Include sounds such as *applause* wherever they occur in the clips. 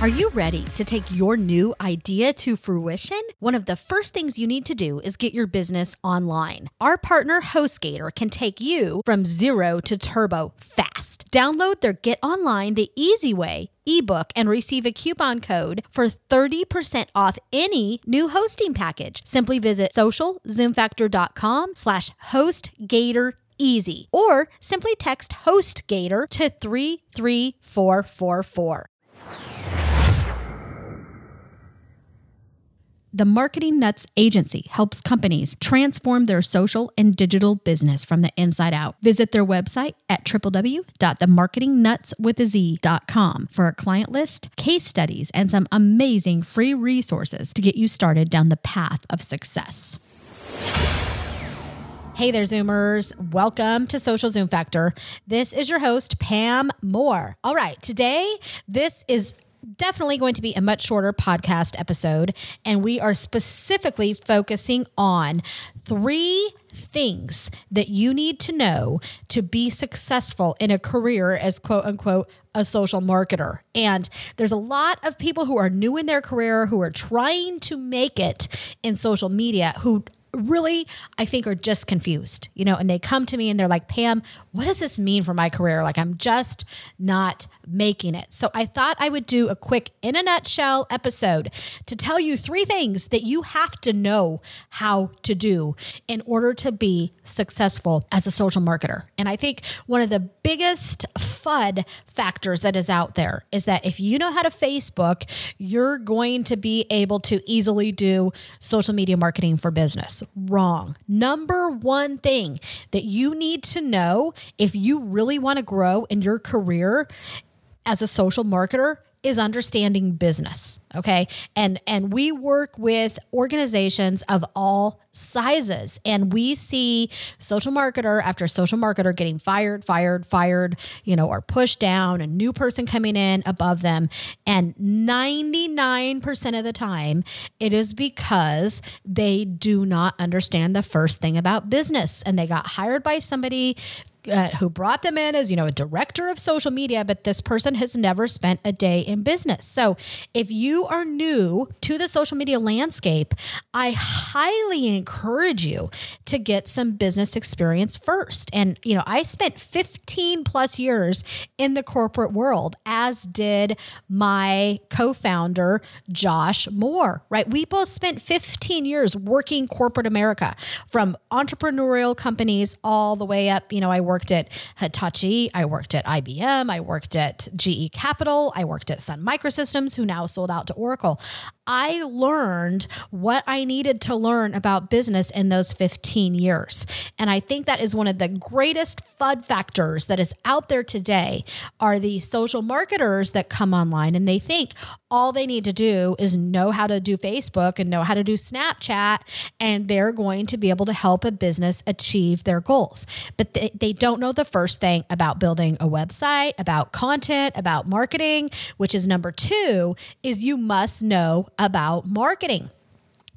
Are you ready to take your new idea to fruition? One of the first things you need to do is get your business online. Our partner HostGator can take you from zero to turbo fast. Download their Get Online the Easy Way ebook and receive a coupon code for 30% off any new hosting package. Simply visit socialzoomfactor.com slash hostgator easy or simply text hostgator to 33444. The Marketing Nutz Agency helps companies transform their social and digital business from the inside out. Visit their website at www.themarketingnutswithaz.com for a client list, case studies, and some amazing free resources to get you started down the path of success. Hey there, Zoomers. Welcome to Social Zoom Factor. This is your host, Pam Moore. All right, today, this is definitely going to be a much shorter podcast episode, and we are specifically focusing on three things that you need to know to be successful in a career as quote unquote a social marketer. And there's a lot of people who are new in their career who are trying to make it in social media who really I think are just confused, you know, and they come to me and they're like, Pam, what does this mean for my career? Like, I'm just not making it. So I thought I would do a quick, in a nutshell episode to tell you three things that you have to know how to do in order to be successful as a social marketer. And I think one of the biggest FUD factors that is out there is that if you know how to Facebook, you're going to be able to easily do social media marketing for business. Wrong. Number one thing that you need to know if you really want to grow in your career as a social marketer is understanding business okay? And and we work with organizations of all sizes and we see social marketer after social marketer getting fired fired fired you know or pushed down a new person coming in above them. And 99% of the time it is because they do not understand the first thing about business and they got hired by somebody uh, who brought them in as you know a director of social media but this person has never spent a day in business. So if you are new to the social media landscape i highly encourage you to get some business experience first. And you know i spent 15 plus years in the corporate world as did my co-founder josh moore right? We both spent 15 years working corporate america from entrepreneurial companies all the way up you know i worked at Hitachi, I worked at IBM, I worked at GE Capital, I worked at Sun Microsystems, who now sold out to Oracle. I learned what I needed to learn about business in those 15 years. And I think that is one of the greatest FUD factors that is out there today are the social marketers that come online and they think all they need to do is know how to do Facebook and know how to do Snapchat and they're going to be able to help a business achieve their goals. But they, they don't know the first thing about building a website, about content, about marketing, which is number 2 is you must know about marketing.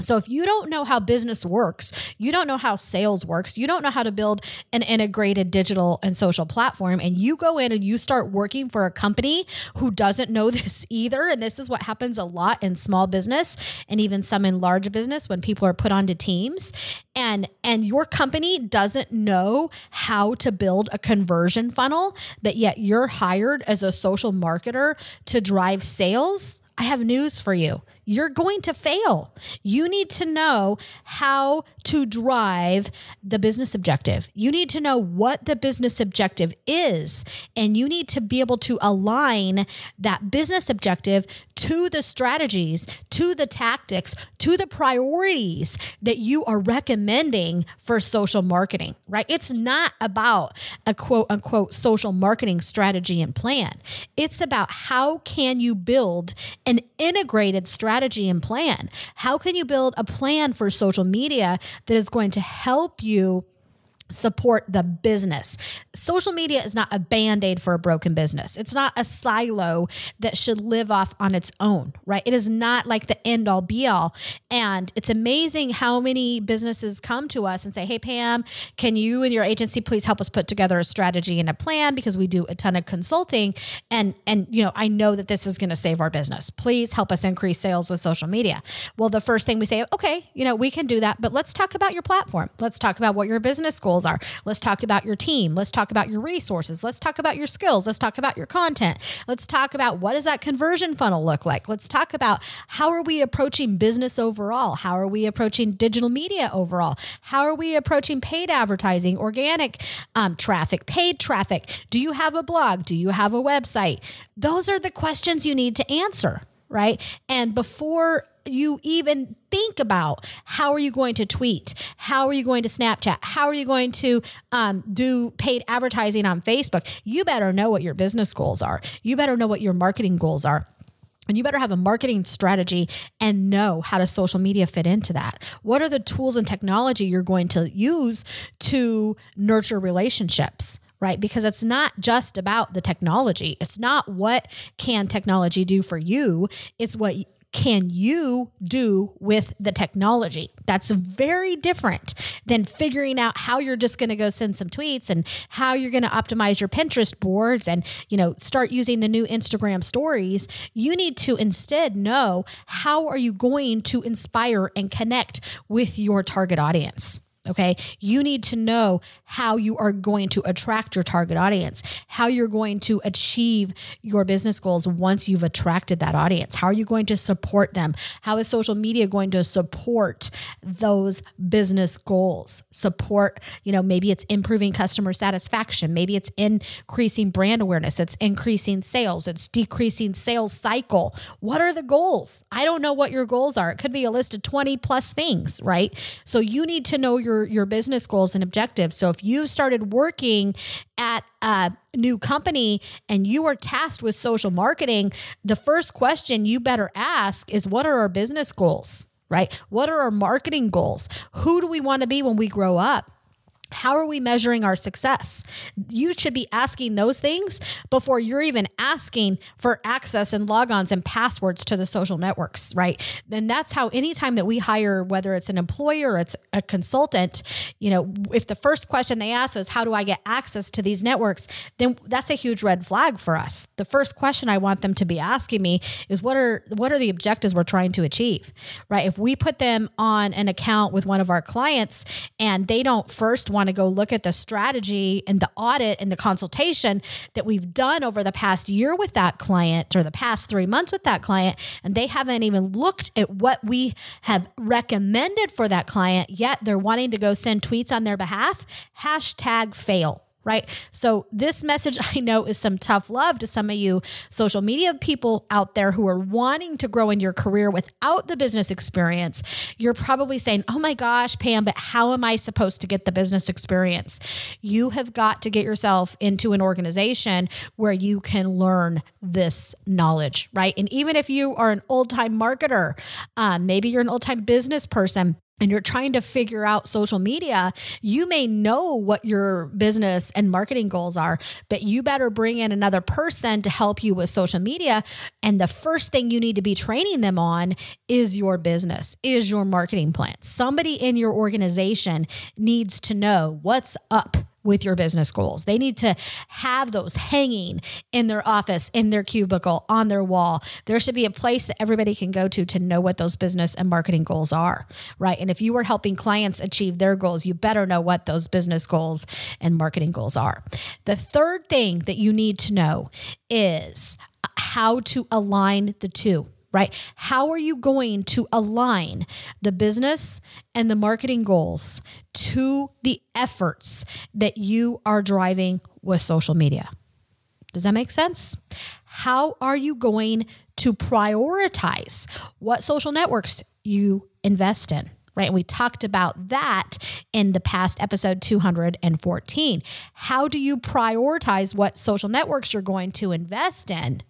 So if you don't know how business works, you don't know how sales works, you don't know how to build an integrated digital and social platform and you go in and you start working for a company who doesn't know *laughs* this either and this is what happens a lot in small business and even some in large business when people are put onto teams and and your company doesn't know how to build a conversion funnel but yet you're hired as a social marketer to drive sales I have news for you. You're going to fail. You need to know how to drive the business objective. You need to know what the business objective is, and you need to be able to align that business objective to the strategies, to the tactics, to the priorities that you are recommending for social marketing, right? It's not about a quote unquote social marketing strategy and plan. It's about how can you build an integrated strategy and plan? How can you build a plan for social media that is going to help you support the business. Social media is not a band aid for a broken business. It's not a silo that should live off on its own, right? It is not like the end all be all. And it's amazing how many businesses come to us and say, Hey, Pam, can you and your agency please help us put together a strategy and a plan because we do a ton of consulting. And, and, you know, I know that this is going to save our business. Please help us increase sales with social media. Well, the first thing we say, okay, you know, we can do that, but let's talk about your platform. Let's talk about what your business goals goals are. Let's talk about your team. Let's talk about your resources. Let's talk about your skills. Let's talk about your content. Let's talk about what does that conversion funnel look like? Let's talk about how are we approaching business overall? How are we approaching digital media overall? How are we approaching paid advertising, organic um, traffic, paid traffic? Do you have a blog? Do you have a website? Those are the questions you need to answer right? And before you even think about how are you going to tweet how are you going to snapchat how are you going to um, do paid advertising on facebook you better know what your business goals are you better know what your marketing goals are and you better have a marketing strategy and know how does social media fit into that what are the tools and technology you're going to use to nurture relationships right? Because it's not just about the technology. It's not what can technology do for you. It's what can you do with the technology? That's very different than figuring out how you're just going to go send some tweets and how you're going to optimize your Pinterest boards and, you know, start using the new Instagram stories. You need to instead know how are you going to inspire and connect with your target audience? Okay. You need to know how you are going to attract your target audience, how you're going to achieve your business goals once you've attracted that audience. How are you going to support them? How is social media going to support those business goals? Support, you know, maybe it's improving customer satisfaction, maybe it's increasing brand awareness, it's increasing sales, it's decreasing sales cycle. What are the goals? I don't know what your goals are. It could be a list of 20 plus things, right? So you need to know your your your business goals and objectives. So if you've started working at a new company and you are tasked with social marketing, the first question you better ask is what are our business goals? Right? What are our marketing goals? Who do we want to be when we grow up? How are we measuring our success? You should be asking those things before you're even asking for access and logons and passwords to the social networks, right? Then that's how anytime that we hire, whether it's an employer or it's a consultant, you know, if the first question they ask is, How do I get access to these networks? Then that's a huge red flag for us. The first question I want them to be asking me is what are what are the objectives we're trying to achieve? Right. If we put them on an account with one of our clients and they don't first want want to go look at the strategy and the audit and the consultation that we've done over the past year with that client or the past three months with that client, and they haven't even looked at what we have recommended for that client yet, they're wanting to go send tweets on their behalf, hashtag fail right? So, this message *laughs* I know is some tough love to some of you social media people out there who are wanting to grow in your career without the business experience. You're probably saying, Oh my gosh, Pam, but how am I supposed to get the business experience? You have got to get yourself into an organization where you can learn this knowledge, right? And even if you are an old time marketer, um, maybe you're an old time business person, and you're trying to figure out social media, you may know what your business and marketing goals are, but you better bring in another person to help you with social media. And the first thing you need to be training them on is your business, is your marketing plan. Somebody in your organization needs to know what's up with your business goals. They need to have those hanging in their office, in their cubicle, on their wall. There should be a place that everybody can go to to know what those business and marketing goals are, right? And if you are helping clients achieve their goals, you better know what those business goals and marketing goals are. The third thing that you need to know is how to align the two right? How are you going to align the business and the marketing goals to the efforts that you are driving with social media? Does that make sense? How are you going to prioritize what social networks you invest in? Right. We talked about that in the past episode 214. How do you prioritize what social networks you're going to invest in?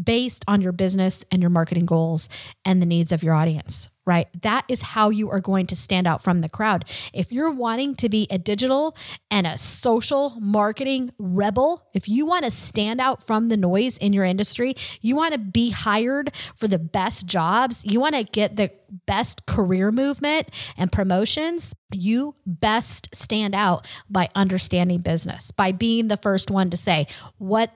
Based on your business and your marketing goals and the needs of your audience, right? That is how you are going to stand out from the crowd. If you're wanting to be a digital and a social marketing rebel, if you want to stand out from the noise in your industry, you want to be hired for the best jobs, you want to get the best career movement and promotions, you best stand out by understanding business, by being the first one to say, what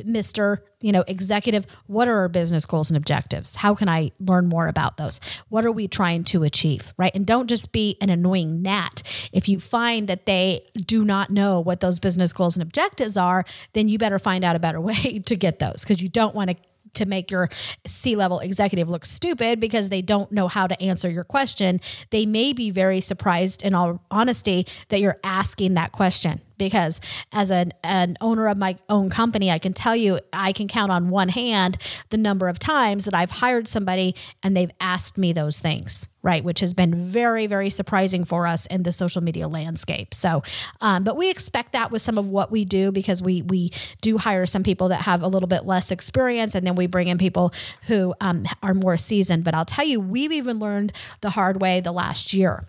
Mr. You know, executive, what are our business goals and objectives? How can I learn more about those? What are we trying to achieve? Right. And don't just be an annoying gnat. If you find that they do not know what those business goals and objectives are, then you better find out a better *laughs* way to get those because you don't want to to make your C level executive look stupid because they don't know how to answer your question. They may be very surprised, in all honesty, that you're asking that question because as an, an owner of my own company, I can tell you I can count on one hand the number of times that I've hired somebody and they've asked me those things, right? Which has been very, very surprising for us in the social media landscape. So, um, but we expect that with some of what we do because we we do hire some people that have a little bit less experience, and then we bring in people who um, are more seasoned. But I'll tell you, we've even learned the hard way the last year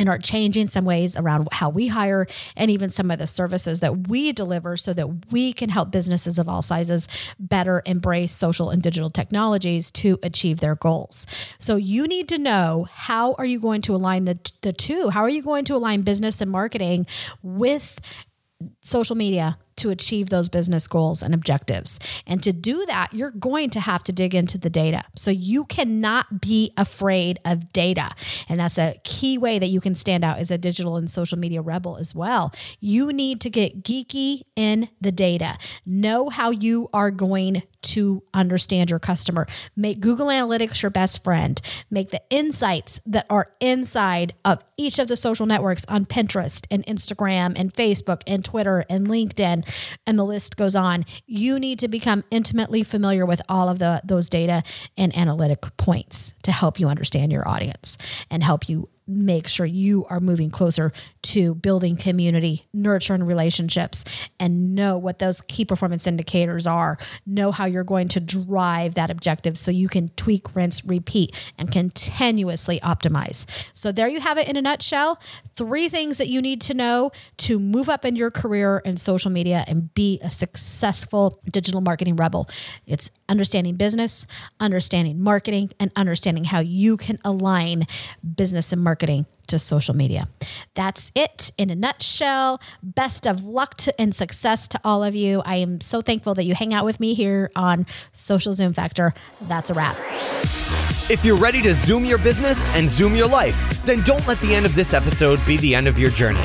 and are changing some ways around how we hire and even some of the services that we deliver so that we can help businesses of all sizes better embrace social and digital technologies to achieve their goals. So you need to know how are you going to align the the two? How are you going to align business and marketing with social media to achieve those business goals and objectives. And to do that, you're going to have to dig into the data. So you cannot be afraid of data. And that's a key way that you can stand out as a digital and social media rebel as well. You need to get geeky in the data. Know how you are going to understand your customer. Make Google Analytics your best friend. Make the insights that are inside of each of the social networks on Pinterest and Instagram and Facebook and Twitter and LinkedIn and the list goes on. You need to become intimately familiar with all of the those data and analytic points to help you understand your audience and help you make sure you are moving closer to building community, nurturing relationships, and know what those key performance indicators are. Know how you're going to drive that objective so you can tweak, rinse, repeat, and continuously optimize. So, there you have it in a nutshell. Three things that you need to know to move up in your career in social media and be a successful digital marketing rebel. It's understanding business, understanding marketing, and understanding how you can align business and marketing to social media. That's it in a nutshell. Best of luck to, and success to all of you. I am so thankful that you hang out with me here on Social Zoom Factor. That's a wrap. If you're ready to zoom your business and zoom your life, then don't let the end of this episode be the end of your journey.